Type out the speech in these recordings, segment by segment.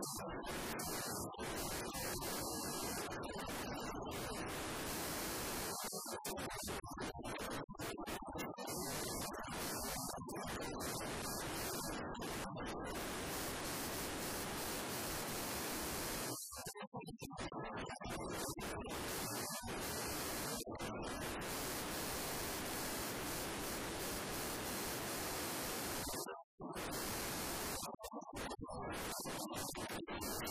you you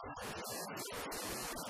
すごい!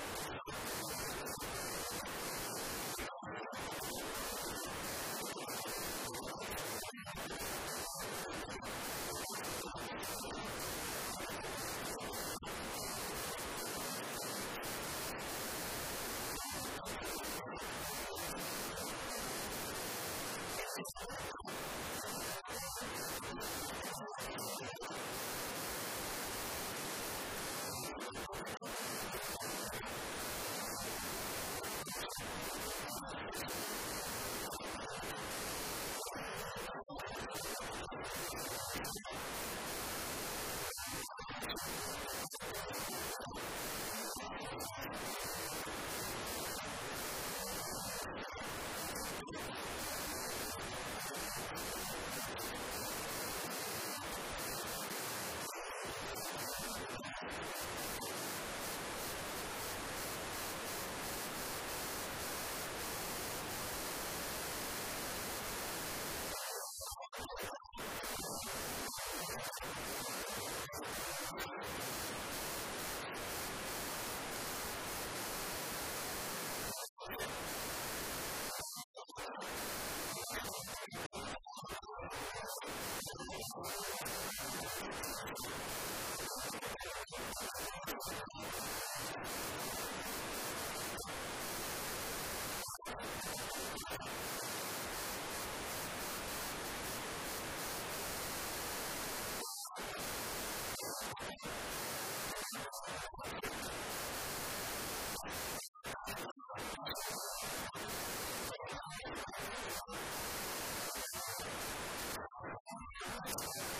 you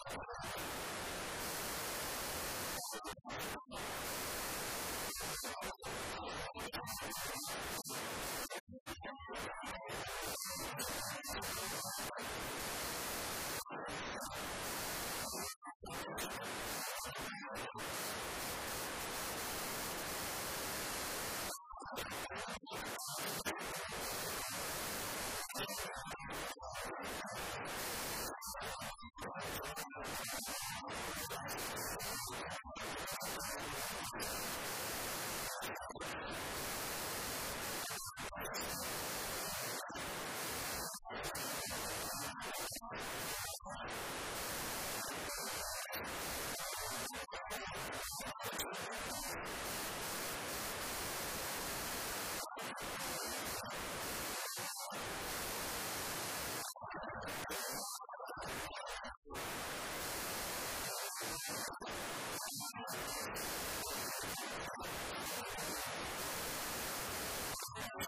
you you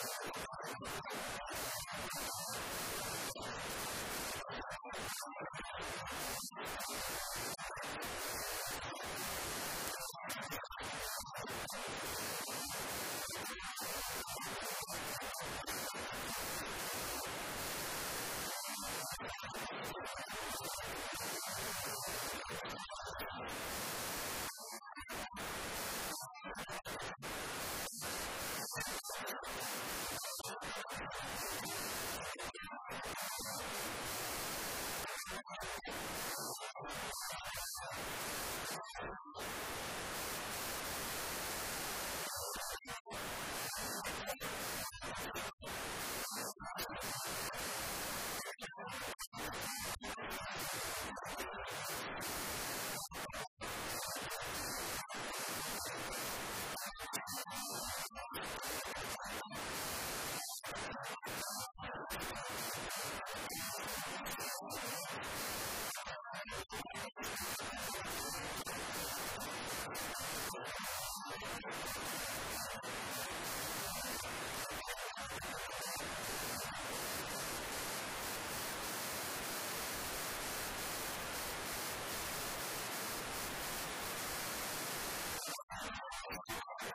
you ハハハハ!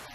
you